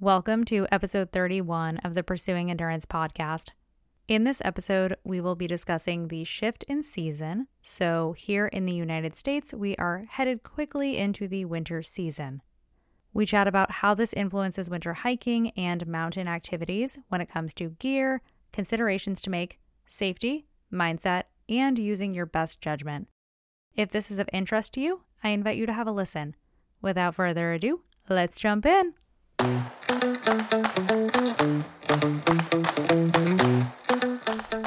Welcome to episode 31 of the Pursuing Endurance podcast. In this episode, we will be discussing the shift in season. So, here in the United States, we are headed quickly into the winter season. We chat about how this influences winter hiking and mountain activities when it comes to gear, considerations to make, safety, mindset, and using your best judgment. If this is of interest to you, I invite you to have a listen. Without further ado, let's jump in.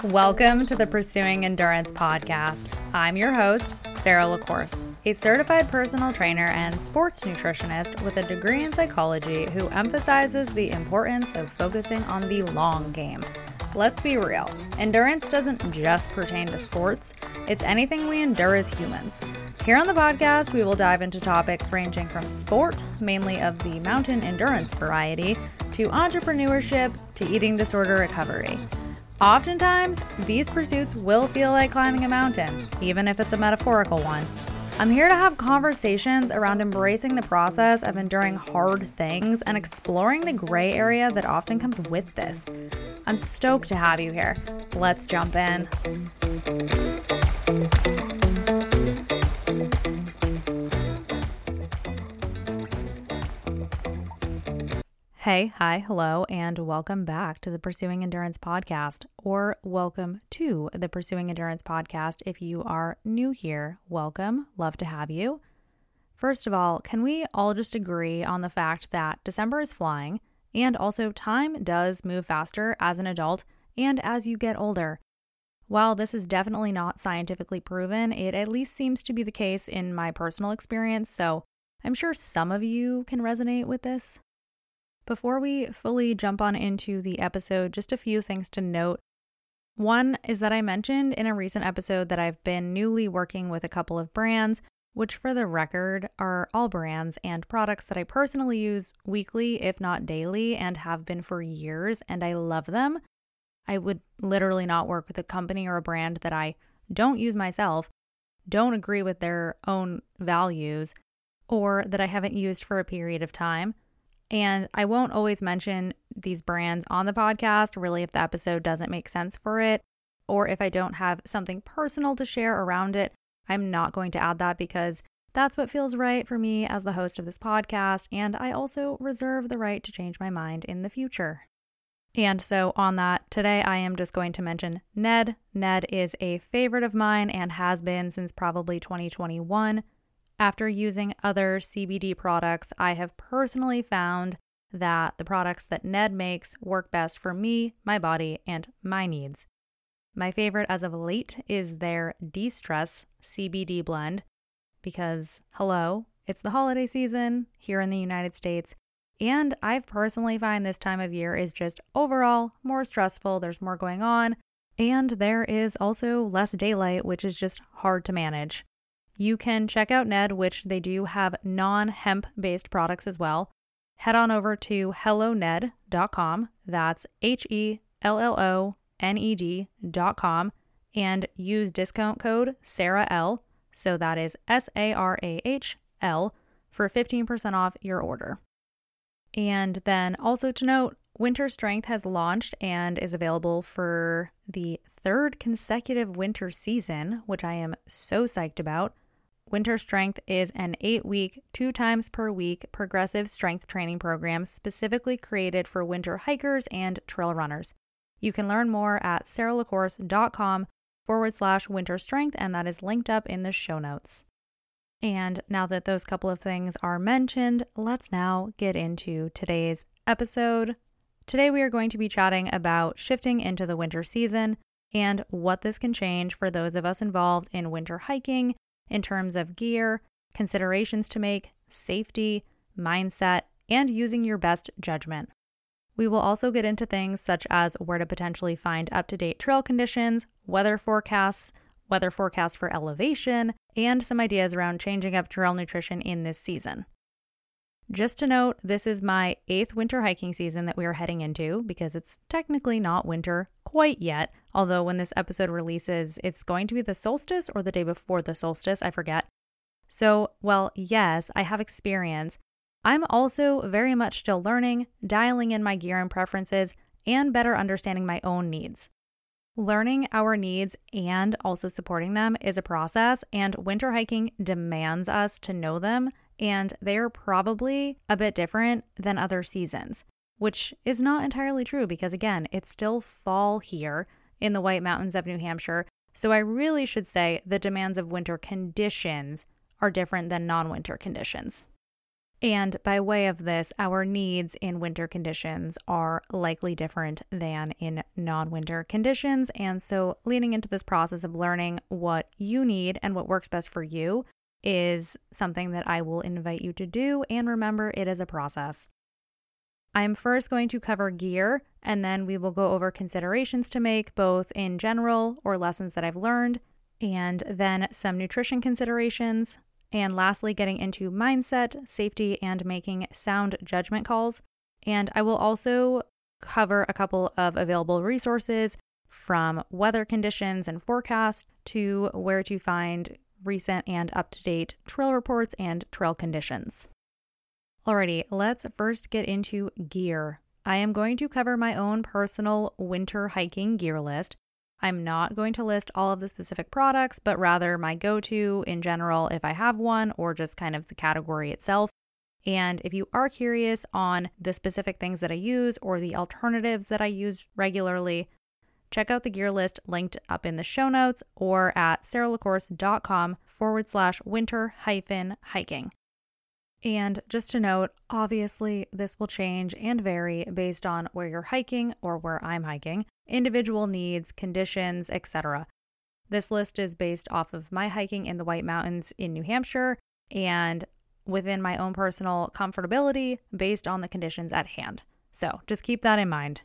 Welcome to the Pursuing Endurance podcast. I'm your host, Sarah LaCourse, a certified personal trainer and sports nutritionist with a degree in psychology who emphasizes the importance of focusing on the long game. Let's be real, endurance doesn't just pertain to sports, it's anything we endure as humans. Here on the podcast, we will dive into topics ranging from sport, mainly of the mountain endurance variety, to entrepreneurship, to eating disorder recovery. Oftentimes, these pursuits will feel like climbing a mountain, even if it's a metaphorical one. I'm here to have conversations around embracing the process of enduring hard things and exploring the gray area that often comes with this. I'm stoked to have you here. Let's jump in. Hey, hi, hello, and welcome back to the Pursuing Endurance podcast, or welcome to the Pursuing Endurance podcast. If you are new here, welcome. Love to have you. First of all, can we all just agree on the fact that December is flying, and also time does move faster as an adult and as you get older? While this is definitely not scientifically proven, it at least seems to be the case in my personal experience, so I'm sure some of you can resonate with this. Before we fully jump on into the episode, just a few things to note. One is that I mentioned in a recent episode that I've been newly working with a couple of brands, which, for the record, are all brands and products that I personally use weekly, if not daily, and have been for years, and I love them. I would literally not work with a company or a brand that I don't use myself, don't agree with their own values, or that I haven't used for a period of time. And I won't always mention these brands on the podcast, really, if the episode doesn't make sense for it, or if I don't have something personal to share around it. I'm not going to add that because that's what feels right for me as the host of this podcast. And I also reserve the right to change my mind in the future. And so, on that, today I am just going to mention Ned. Ned is a favorite of mine and has been since probably 2021. After using other CBD products, I have personally found that the products that Ned makes work best for me, my body, and my needs. My favorite as of late is their De Stress CBD blend because, hello, it's the holiday season here in the United States. And I've personally find this time of year is just overall more stressful. There's more going on. And there is also less daylight, which is just hard to manage. You can check out Ned, which they do have non hemp based products as well. Head on over to helloned.com. That's H E L L O N E D.com and use discount code Sarah L. So that is S A R A H L for 15% off your order. And then also to note, Winter Strength has launched and is available for the third consecutive winter season, which I am so psyched about. Winter Strength is an eight week, two times per week progressive strength training program specifically created for winter hikers and trail runners. You can learn more at sarahlacourse.com forward slash winter strength, and that is linked up in the show notes. And now that those couple of things are mentioned, let's now get into today's episode. Today, we are going to be chatting about shifting into the winter season and what this can change for those of us involved in winter hiking in terms of gear, considerations to make, safety, mindset, and using your best judgment. We will also get into things such as where to potentially find up to date trail conditions, weather forecasts, weather forecasts for elevation, and some ideas around changing up trail nutrition in this season. Just to note, this is my eighth winter hiking season that we are heading into because it's technically not winter quite yet. Although, when this episode releases, it's going to be the solstice or the day before the solstice, I forget. So, well, yes, I have experience. I'm also very much still learning, dialing in my gear and preferences, and better understanding my own needs. Learning our needs and also supporting them is a process, and winter hiking demands us to know them, and they're probably a bit different than other seasons, which is not entirely true because, again, it's still fall here in the White Mountains of New Hampshire. So I really should say the demands of winter conditions are different than non winter conditions. And by way of this, our needs in winter conditions are likely different than in non winter conditions. And so, leaning into this process of learning what you need and what works best for you is something that I will invite you to do. And remember, it is a process. I'm first going to cover gear, and then we will go over considerations to make, both in general or lessons that I've learned, and then some nutrition considerations, and lastly, getting into mindset, safety, and making sound judgment calls. And I will also cover a couple of available resources from weather conditions and forecasts to where to find recent and up to date trail reports and trail conditions. Alrighty, let's first get into gear. I am going to cover my own personal winter hiking gear list, I'm not going to list all of the specific products, but rather my go to in general if I have one, or just kind of the category itself. And if you are curious on the specific things that I use or the alternatives that I use regularly, check out the gear list linked up in the show notes or at sarahlacourse.com forward slash winter hyphen hiking. And just to note, obviously, this will change and vary based on where you're hiking or where I'm hiking, individual needs, conditions, etc. This list is based off of my hiking in the White Mountains in New Hampshire and within my own personal comfortability based on the conditions at hand. So just keep that in mind.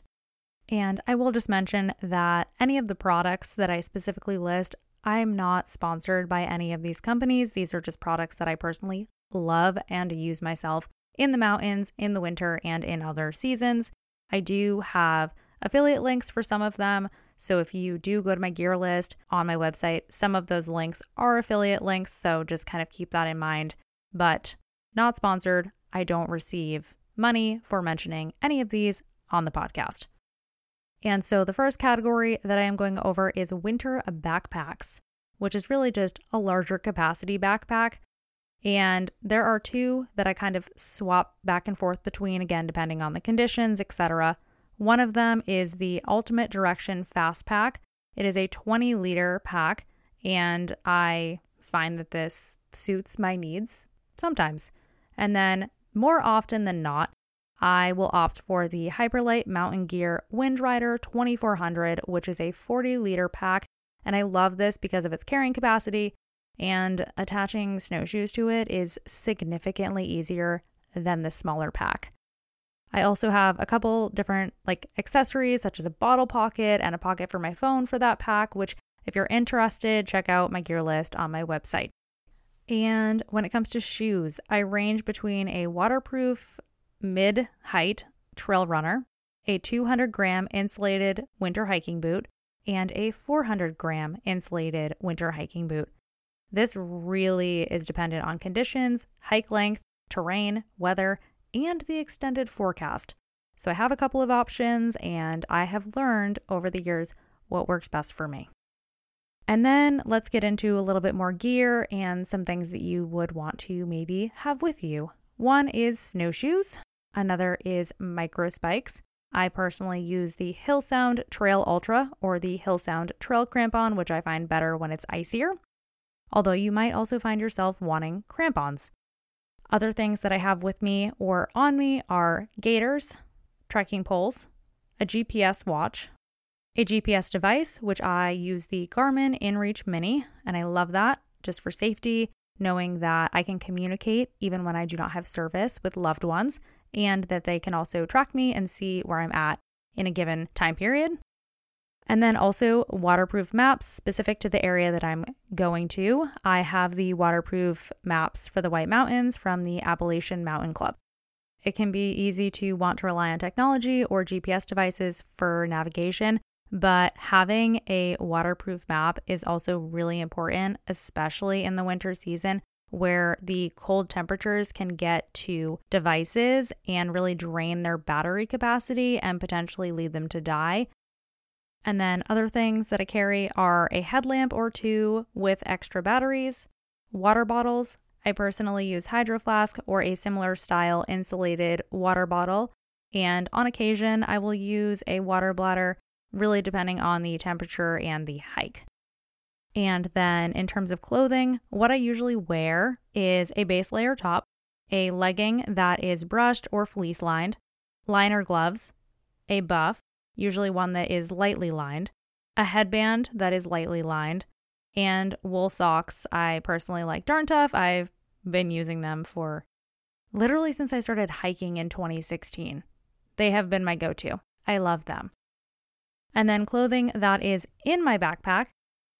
And I will just mention that any of the products that I specifically list, I'm not sponsored by any of these companies. These are just products that I personally love and use myself in the mountains, in the winter, and in other seasons. I do have affiliate links for some of them. So if you do go to my gear list on my website, some of those links are affiliate links. So just kind of keep that in mind. But not sponsored. I don't receive money for mentioning any of these on the podcast. And so the first category that I am going over is winter backpacks, which is really just a larger capacity backpack and there are two that I kind of swap back and forth between, again, depending on the conditions, etc. One of them is the Ultimate Direction Fast Pack. It is a 20 liter pack, and I find that this suits my needs sometimes. And then, more often than not, I will opt for the Hyperlite Mountain Gear Windrider 2400, which is a 40 liter pack. And I love this because of its carrying capacity and attaching snowshoes to it is significantly easier than the smaller pack. I also have a couple different like accessories such as a bottle pocket and a pocket for my phone for that pack, which if you're interested, check out my gear list on my website. And when it comes to shoes, I range between a waterproof mid height trail runner, a 200 gram insulated winter hiking boot, and a 400 gram insulated winter hiking boot. This really is dependent on conditions, hike length, terrain, weather, and the extended forecast. So I have a couple of options and I have learned over the years what works best for me. And then let's get into a little bit more gear and some things that you would want to maybe have with you. One is snowshoes, another is micro spikes. I personally use the Hillsound Trail Ultra or the Hillsound Trail Crampon, which I find better when it's icier although you might also find yourself wanting crampons. Other things that I have with me or on me are gaiters, trekking poles, a GPS watch, a GPS device, which I use the Garmin InReach Mini, and I love that just for safety, knowing that I can communicate even when I do not have service with loved ones, and that they can also track me and see where I'm at in a given time period. And then also waterproof maps specific to the area that I'm going to. I have the waterproof maps for the White Mountains from the Appalachian Mountain Club. It can be easy to want to rely on technology or GPS devices for navigation, but having a waterproof map is also really important, especially in the winter season where the cold temperatures can get to devices and really drain their battery capacity and potentially lead them to die. And then other things that I carry are a headlamp or two with extra batteries, water bottles. I personally use Hydro Flask or a similar style insulated water bottle. And on occasion, I will use a water bladder, really depending on the temperature and the hike. And then in terms of clothing, what I usually wear is a base layer top, a legging that is brushed or fleece lined, liner gloves, a buff, usually one that is lightly lined, a headband that is lightly lined, and wool socks. I personally like Darn Tough. I've been using them for literally since I started hiking in 2016. They have been my go to. I love them. And then clothing that is in my backpack.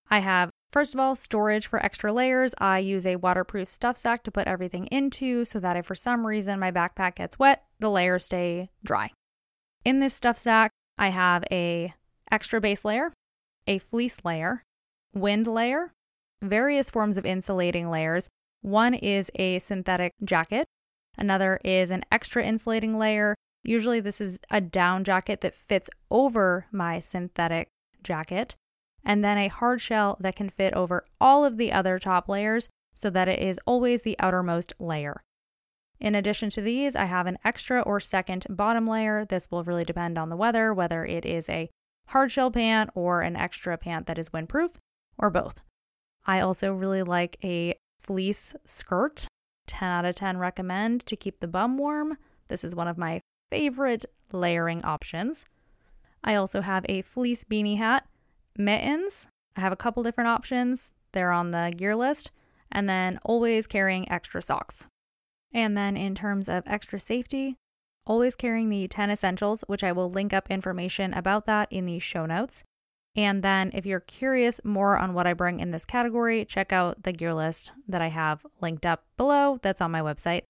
I have, first of all, storage for extra layers. I use a waterproof stuff sack to put everything into so that if for some reason my backpack gets wet, the layers stay dry. In this stuff sack, I have a extra base layer, a fleece layer, wind layer, various forms of insulating layers. One is a synthetic jacket, another is an extra insulating layer. Usually, this is a down jacket that fits over my synthetic jacket, and then a hard shell that can fit over all of the other top layers so that it is always the outermost layer. In addition to these, I have an extra or second bottom layer. This will really depend on the weather, whether it is a hard shell pant or an extra pant that is windproof, or both. I also really like a fleece skirt. 10 out of 10 recommend to keep the bum warm. This is one of my favorite layering options. I also have a fleece beanie hat, mittens. I have a couple different options. They're on the gear list. And then always carrying extra socks. And then in terms of extra safety, always carrying the 10 essentials, which I will link up information about that in the show notes. And then if you're curious more on what I bring in this category, check out the gear list that I have linked up below that's on my website.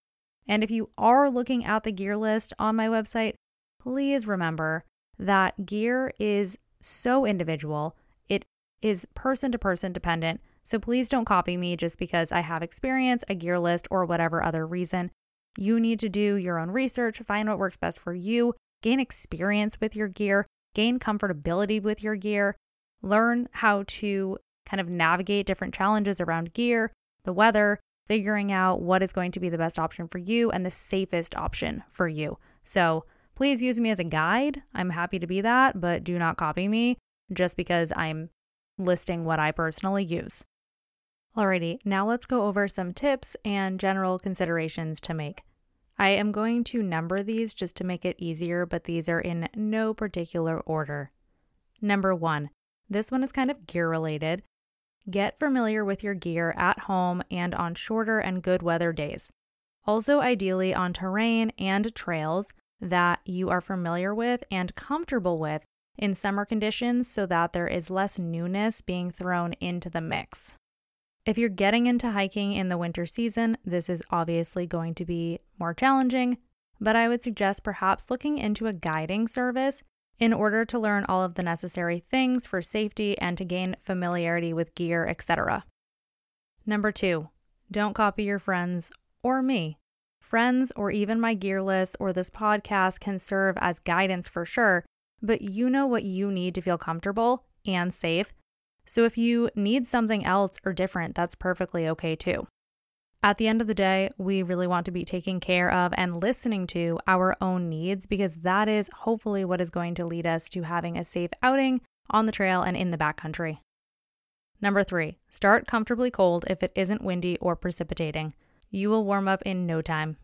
And if you are looking at the gear list on my website, please remember that gear is so individual. It is person to person dependent. So please don't copy me just because I have experience, a gear list, or whatever other reason. You need to do your own research, find what works best for you, gain experience with your gear, gain comfortability with your gear, learn how to kind of navigate different challenges around gear, the weather, figuring out what is going to be the best option for you and the safest option for you. So please use me as a guide. I'm happy to be that, but do not copy me just because I'm listing what I personally use. Alrighty, now let's go over some tips and general considerations to make. I am going to number these just to make it easier, but these are in no particular order. Number one, this one is kind of gear related. Get familiar with your gear at home and on shorter and good weather days. Also, ideally on terrain and trails that you are familiar with and comfortable with in summer conditions so that there is less newness being thrown into the mix. If you're getting into hiking in the winter season, this is obviously going to be more challenging, but I would suggest perhaps looking into a guiding service in order to learn all of the necessary things for safety and to gain familiarity with gear, etc. Number two, don't copy your friends or me. Friends or even my gear list or this podcast can serve as guidance for sure, but you know what you need to feel comfortable and safe so if you need something else or different, that's perfectly okay too. At the end of the day, we really want to be taking care of and listening to our own needs because that is hopefully what is going to lead us to having a safe outing on the trail and in the backcountry. Number three, start comfortably cold if it isn't windy or precipitating. You will warm up in no time.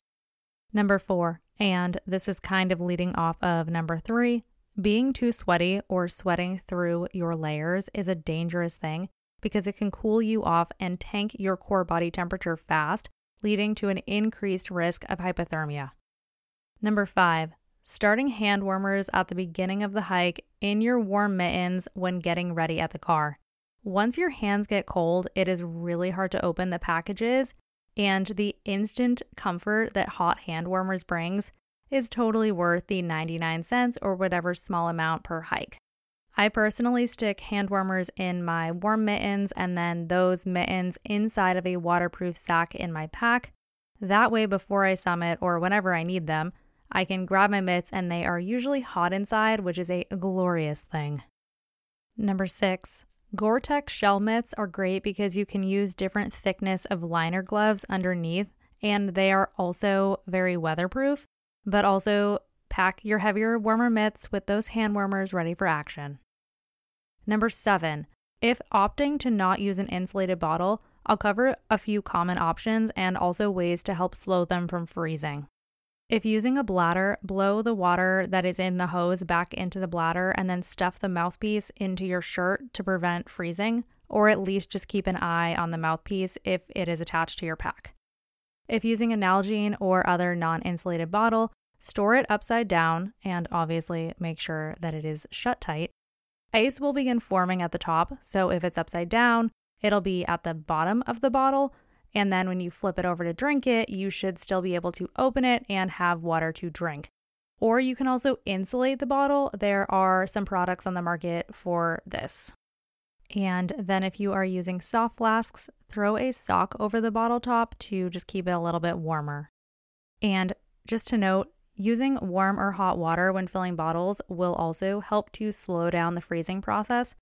Number four, and this is kind of leading off of number three, being too sweaty or sweating through your layers is a dangerous thing because it can cool you off and tank your core body temperature fast, leading to an increased risk of hypothermia. Number five, starting hand warmers at the beginning of the hike in your warm mittens when getting ready at the car. Once your hands get cold, it is really hard to open the packages, and the instant comfort that hot hand warmers brings is totally worth the 99 cents or whatever small amount per hike. I personally stick hand warmers in my warm mittens and then those mittens inside of a waterproof sack in my pack. That way, before I summit or whenever I need them, I can grab my mitts and they are usually hot inside, which is a glorious thing. Number six, Gore Tex shell mitts are great because you can use different thickness of liner gloves underneath, and they are also very weatherproof, but also Pack your heavier, warmer mitts with those hand warmers ready for action. Number seven, if opting to not use an insulated bottle, I'll cover a few common options and also ways to help slow them from freezing. If using a bladder, blow the water that is in the hose back into the bladder and then stuff the mouthpiece into your shirt to prevent freezing, or at least just keep an eye on the mouthpiece if it is attached to your pack. If using a Nalgene or other non insulated bottle, Store it upside down and obviously make sure that it is shut tight. Ice will begin forming at the top, so if it's upside down, it'll be at the bottom of the bottle. And then when you flip it over to drink it, you should still be able to open it and have water to drink. Or you can also insulate the bottle. There are some products on the market for this. And then if you are using soft flasks, throw a sock over the bottle top to just keep it a little bit warmer. And just to note, Using warm or hot water when filling bottles will also help to slow down the freezing process.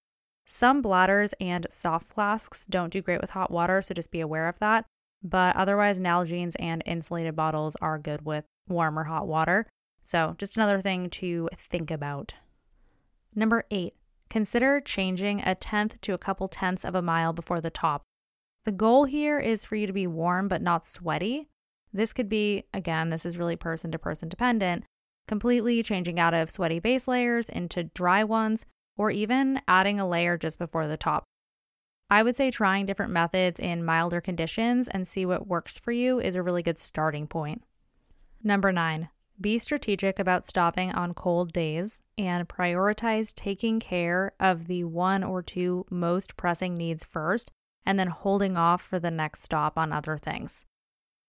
Some bladders and soft flasks don't do great with hot water, so just be aware of that. But otherwise, Nalgene's and insulated bottles are good with warm or hot water. So, just another thing to think about. Number eight, consider changing a tenth to a couple tenths of a mile before the top. The goal here is for you to be warm but not sweaty. This could be, again, this is really person to person dependent, completely changing out of sweaty base layers into dry ones, or even adding a layer just before the top. I would say trying different methods in milder conditions and see what works for you is a really good starting point. Number nine, be strategic about stopping on cold days and prioritize taking care of the one or two most pressing needs first and then holding off for the next stop on other things.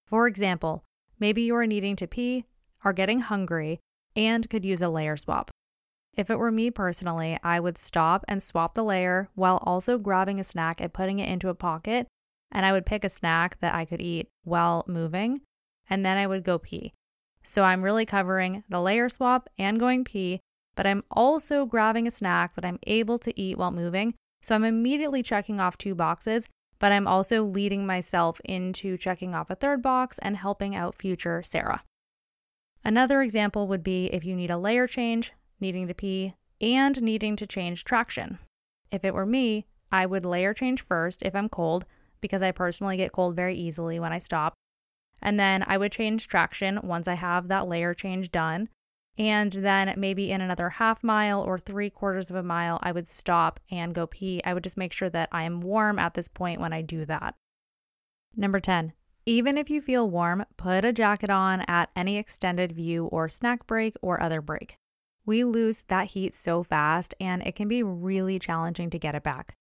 For example, maybe you are needing to pee, are getting hungry, and could use a layer swap. If it were me personally, I would stop and swap the layer while also grabbing a snack and putting it into a pocket, and I would pick a snack that I could eat while moving, and then I would go pee. So I'm really covering the layer swap and going pee, but I'm also grabbing a snack that I'm able to eat while moving. So I'm immediately checking off two boxes but I'm also leading myself into checking off a third box and helping out future Sarah. Another example would be if you need a layer change, needing to pee, and needing to change traction. If it were me, I would layer change first if I'm cold, because I personally get cold very easily when I stop. And then I would change traction once I have that layer change done. And then maybe in another half mile or three quarters of a mile, I would stop and go pee. I would just make sure that I am warm at this point when I do that. Number 10, even if you feel warm, put a jacket on at any extended view or snack break or other break. We lose that heat so fast, and it can be really challenging to get it back.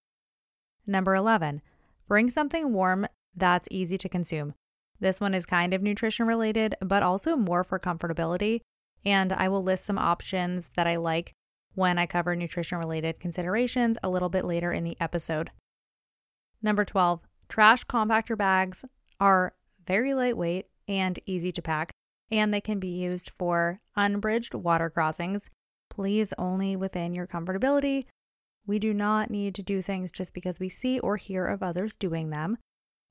Number 11, bring something warm that's easy to consume. This one is kind of nutrition related, but also more for comfortability and I will list some options that I like when I cover nutrition related considerations a little bit later in the episode. Number 12, trash compactor bags are very lightweight and easy to pack, and they can be used for unbridged water crossings. Please only within your comfortability. We do not need to do things just because we see or hear of others doing them.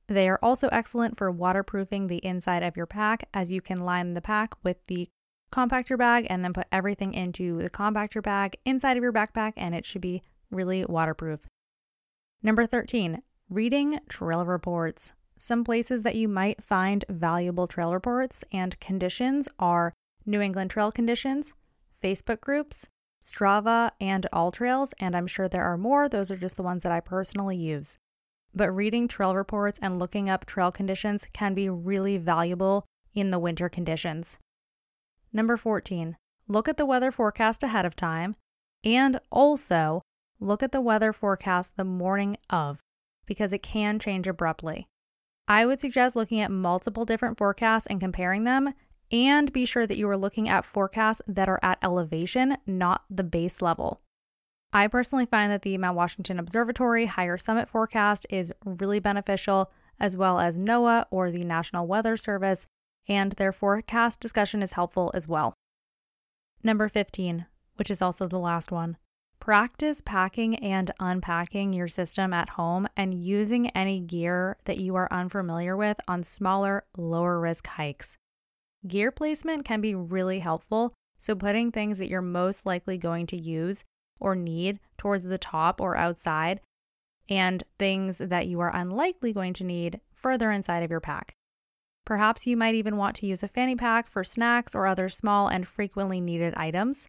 They are also excellent for waterproofing the inside of your pack, as you can line the pack with the compactor bag and then put everything into the compactor bag inside of your backpack, and it should be really waterproof. Number 13, reading trail reports. Some places that you might find valuable trail reports and conditions are New England Trail Conditions, Facebook groups, Strava, and AllTrails, and I'm sure there are more. Those are just the ones that I personally use. But reading trail reports and looking up trail conditions can be really valuable in the winter conditions. Number 14, look at the weather forecast ahead of time and also look at the weather forecast the morning of because it can change abruptly. I would suggest looking at multiple different forecasts and comparing them, and be sure that you are looking at forecasts that are at elevation, not the base level. I personally find that the Mount Washington Observatory higher summit forecast is really beneficial, as well as NOAA or the National Weather Service, and their forecast discussion is helpful as well. Number 15, which is also the last one. Practice packing and unpacking your system at home and using any gear that you are unfamiliar with on smaller, lower risk hikes. Gear placement can be really helpful, so putting things that you're most likely going to use or need towards the top or outside, and things that you are unlikely going to need further inside of your pack. Perhaps you might even want to use a fanny pack for snacks or other small and frequently needed items.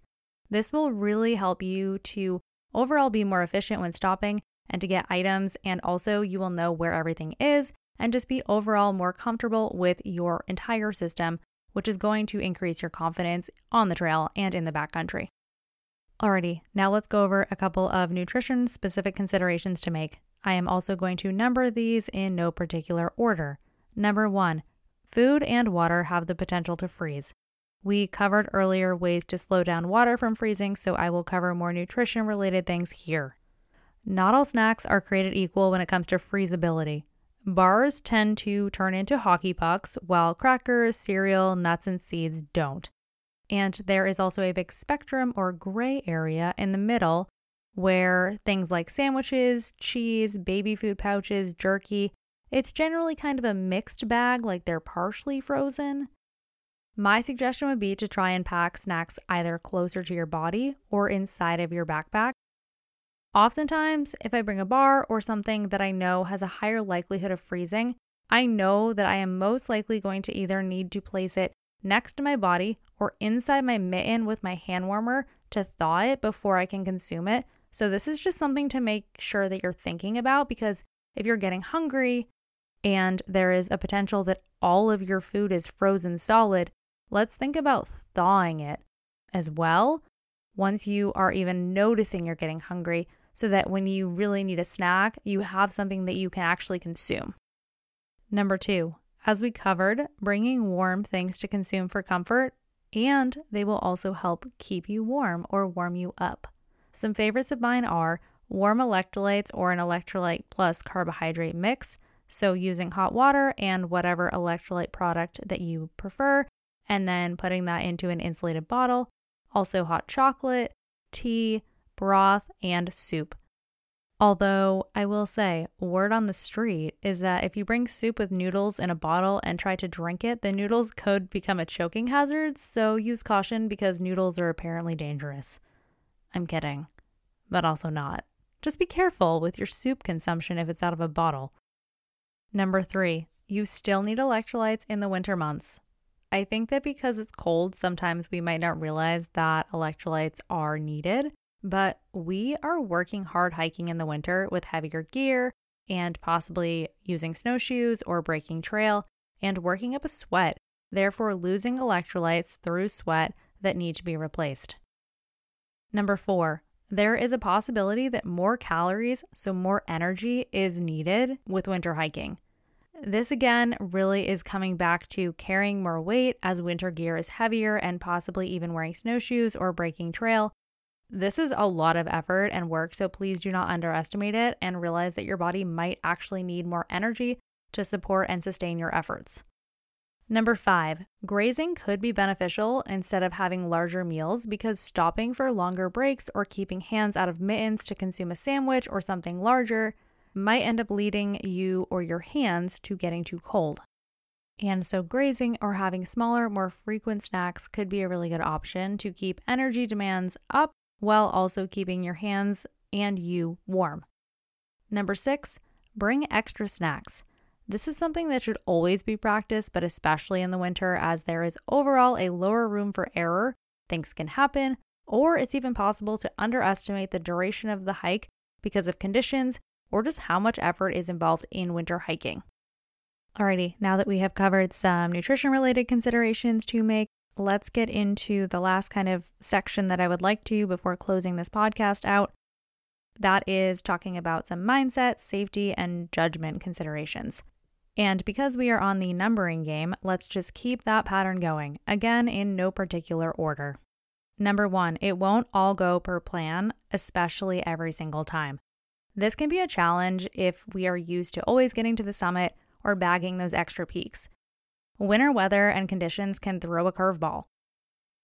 This will really help you to overall be more efficient when stopping and to get items, and also you will know where everything is and just be overall more comfortable with your entire system, which is going to increase your confidence on the trail and in the backcountry. Alrighty, now let's go over a couple of nutrition specific considerations to make. I am also going to number these in no particular order. Number one, food and water have the potential to freeze. We covered earlier ways to slow down water from freezing, so I will cover more nutrition related things here. Not all snacks are created equal when it comes to freezability. Bars tend to turn into hockey pucks, while crackers, cereal, nuts, and seeds don't. And there is also a big spectrum or gray area in the middle where things like sandwiches, cheese, baby food pouches, jerky, it's generally kind of a mixed bag, like they're partially frozen. My suggestion would be to try and pack snacks either closer to your body or inside of your backpack. Oftentimes, if I bring a bar or something that I know has a higher likelihood of freezing, I know that I am most likely going to either need to place it next to my body or inside my mitten with my hand warmer to thaw it before I can consume it. So, this is just something to make sure that you're thinking about because if you're getting hungry and there is a potential that all of your food is frozen solid, let's think about thawing it as well once you are even noticing you're getting hungry so that when you really need a snack, you have something that you can actually consume. Number two, as we covered, bringing warm things to consume for comfort, and they will also help keep you warm or warm you up. Some favorites of mine are warm electrolytes or an electrolyte plus carbohydrate mix. So, using hot water and whatever electrolyte product that you prefer, and then putting that into an insulated bottle. Also, hot chocolate, tea, broth, and soup. Although I will say, word on the street is that if you bring soup with noodles in a bottle and try to drink it, the noodles could become a choking hazard, so use caution because noodles are apparently dangerous. I'm kidding, but also not. Just be careful with your soup consumption if it's out of a bottle. Number three, you still need electrolytes in the winter months. I think that because it's cold, sometimes we might not realize that electrolytes are needed. But we are working hard hiking in the winter with heavier gear and possibly using snowshoes or breaking trail and working up a sweat, therefore losing electrolytes through sweat that need to be replaced. Number four, there is a possibility that more calories, so more energy, is needed with winter hiking. This again really is coming back to carrying more weight as winter gear is heavier and possibly even wearing snowshoes or breaking trail, this is a lot of effort and work, so please do not underestimate it and realize that your body might actually need more energy to support and sustain your efforts. Number five, grazing could be beneficial instead of having larger meals because stopping for longer breaks or keeping hands out of mittens to consume a sandwich or something larger might end up leading you or your hands to getting too cold. And so, grazing or having smaller, more frequent snacks could be a really good option to keep energy demands up while also keeping your hands and you warm. Number six, bring extra snacks. This is something that should always be practiced, but especially in the winter, as there is overall a lower room for error. Things can happen, or it's even possible to underestimate the duration of the hike because of conditions or just how much effort is involved in winter hiking. Alrighty, now that we have covered some nutrition related considerations to make, let's get into the last kind of section that I would like to before closing this podcast out. That is talking about some mindset, safety, and judgment considerations. And because we are on the numbering game, let's just keep that pattern going, again, in no particular order. Number one, it won't all go per plan, especially every single time. This can be a challenge if we are used to always getting to the summit or bagging those extra peaks. Winter weather and conditions can throw a curveball.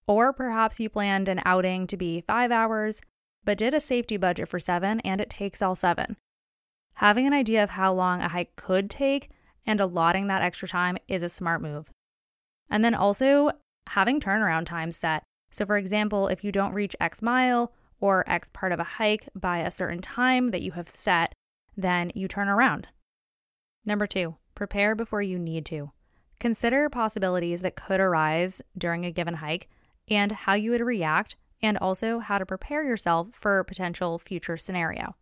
Or perhaps you planned an outing to be five hours, but did a safety budget for seven and it takes all seven. Having an idea of how long a hike could take and allotting that extra time is a smart move. And then also having turnaround times set. So, for example, if you don't reach X mile or X part of a hike by a certain time that you have set, then you turn around. Number two, prepare before you need to. Consider possibilities that could arise during a given hike and how you would react, and also how to prepare yourself for a potential future scenario.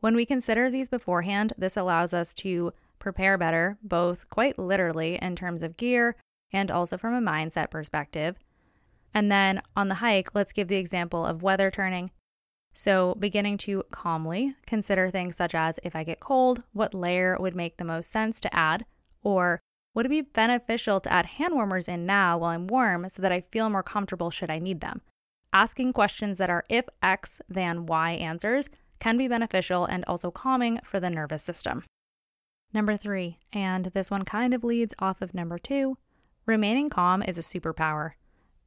When we consider these beforehand, this allows us to prepare better, both quite literally in terms of gear and also from a mindset perspective. And then on the hike, let's give the example of weather turning. So, beginning to calmly consider things such as if I get cold, what layer would make the most sense to add? Or would it be beneficial to add hand warmers in now while I'm warm so that I feel more comfortable should I need them? Asking questions that are if X then Y answers can be beneficial and also calming for the nervous system. Number three, and this one kind of leads off of number two, remaining calm is a superpower.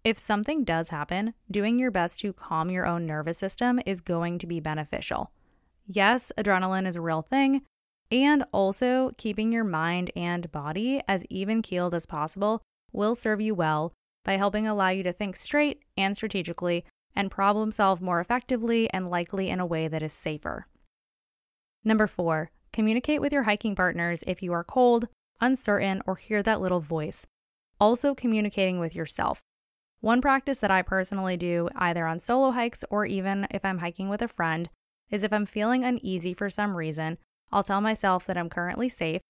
If something does happen, doing your best to calm your own nervous system is going to be beneficial. Yes, adrenaline is a real thing, and also keeping your mind and body as even keeled as possible will serve you well by helping allow you to think straight and strategically and problem solve more effectively and likely in a way that is safer. Number four, communicate with your hiking partners if you are cold, uncertain, or hear that little voice. Also, communicating with yourself. One practice that I personally do, either on solo hikes or even if I'm hiking with a friend, is if I'm feeling uneasy for some reason, I'll tell myself that I'm currently safe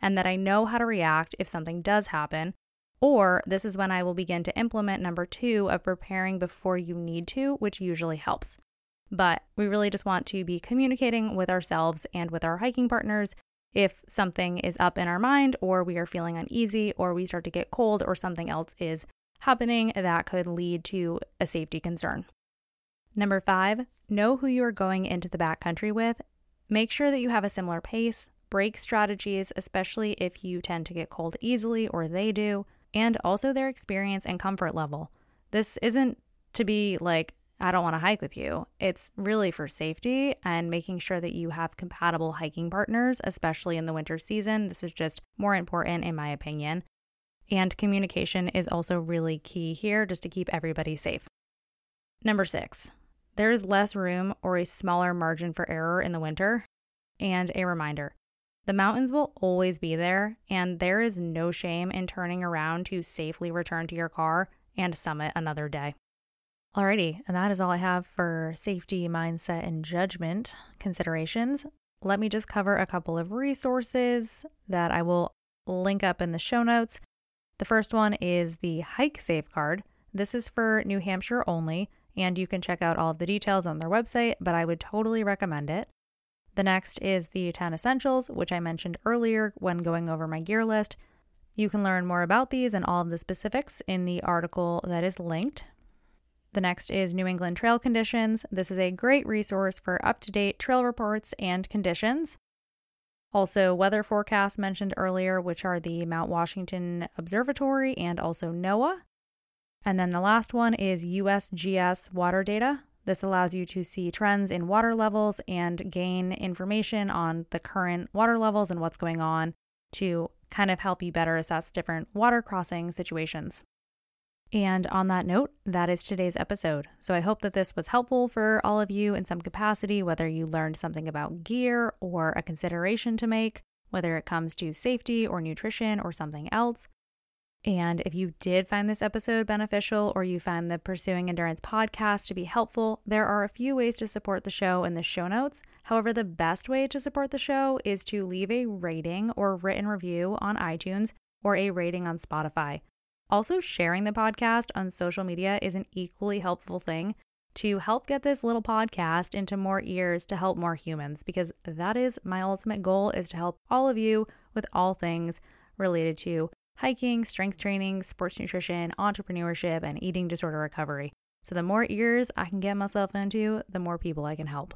and that I know how to react if something does happen. Or this is when I will begin to implement number two of preparing before you need to, which usually helps. But we really just want to be communicating with ourselves and with our hiking partners if something is up in our mind, or we are feeling uneasy, or we start to get cold, or something else is happening that could lead to a safety concern. Number five, know who you are going into the backcountry with. Make sure that you have a similar pace, break strategies, especially if you tend to get cold easily or they do, and also their experience and comfort level. This isn't to be like, I don't want to hike with you. It's really for safety and making sure that you have compatible hiking partners, especially in the winter season. This is just more important, in my opinion. And communication is also really key here just to keep everybody safe. Number six, there is less room or a smaller margin for error in the winter. And a reminder the mountains will always be there, and there is no shame in turning around to safely return to your car and summit another day. Alrighty, and that is all I have for safety, mindset, and judgment considerations. Let me just cover a couple of resources that I will link up in the show notes. The first one is the Hike Safe Card. This is for New Hampshire only, and you can check out all of the details on their website, but I would totally recommend it. The next is the 10 Essentials, which I mentioned earlier when going over my gear list. You can learn more about these and all of the specifics in the article that is linked. The next is New England Trail Conditions. This is a great resource for up to date trail reports and conditions. Also, weather forecasts mentioned earlier, which are the Mount Washington Observatory and also NOAA. And then the last one is USGS water data. This allows you to see trends in water levels and gain information on the current water levels and what's going on to kind of help you better assess different water crossing situations. And on that note, that is today's episode. So I hope that this was helpful for all of you in some capacity, whether you learned something about gear or a consideration to make, whether it comes to safety or nutrition or something else. And if you did find this episode beneficial or you find the Pursuing Endurance podcast to be helpful, there are a few ways to support the show in the show notes. However, the best way to support the show is to leave a rating or written review on iTunes or a rating on Spotify. Also, sharing the podcast on social media is an equally helpful thing to help get this little podcast into more ears to help more humans because that is my ultimate goal is to help all of you with all things related to hiking, strength training, sports nutrition, entrepreneurship, and eating disorder recovery. So the more ears I can get myself into, the more people I can help.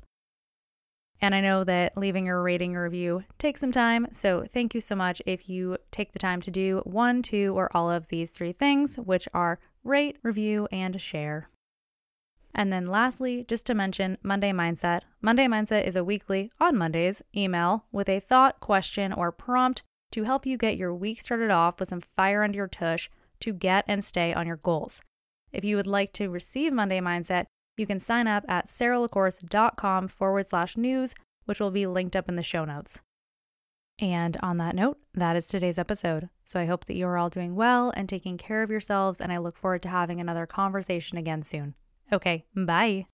And I know that leaving a rating or review takes some time. So thank you so much if you take the time to do one, two, or all of these three things, which are rate, review, and share. And then lastly, just to mention Monday Mindset. Monday Mindset is a weekly, on Mondays, email with a thought, question, or prompt to help you get your week started off with some fire under your tush to get and stay on your goals. If you would like to receive Monday Mindset, you can sign up at sarahlacourse.com forward slash news, which will be linked up in the show notes. And on that note, that is today's episode. So I hope that you are all doing well and taking care of yourselves, and I look forward to having another conversation again soon. Okay, bye.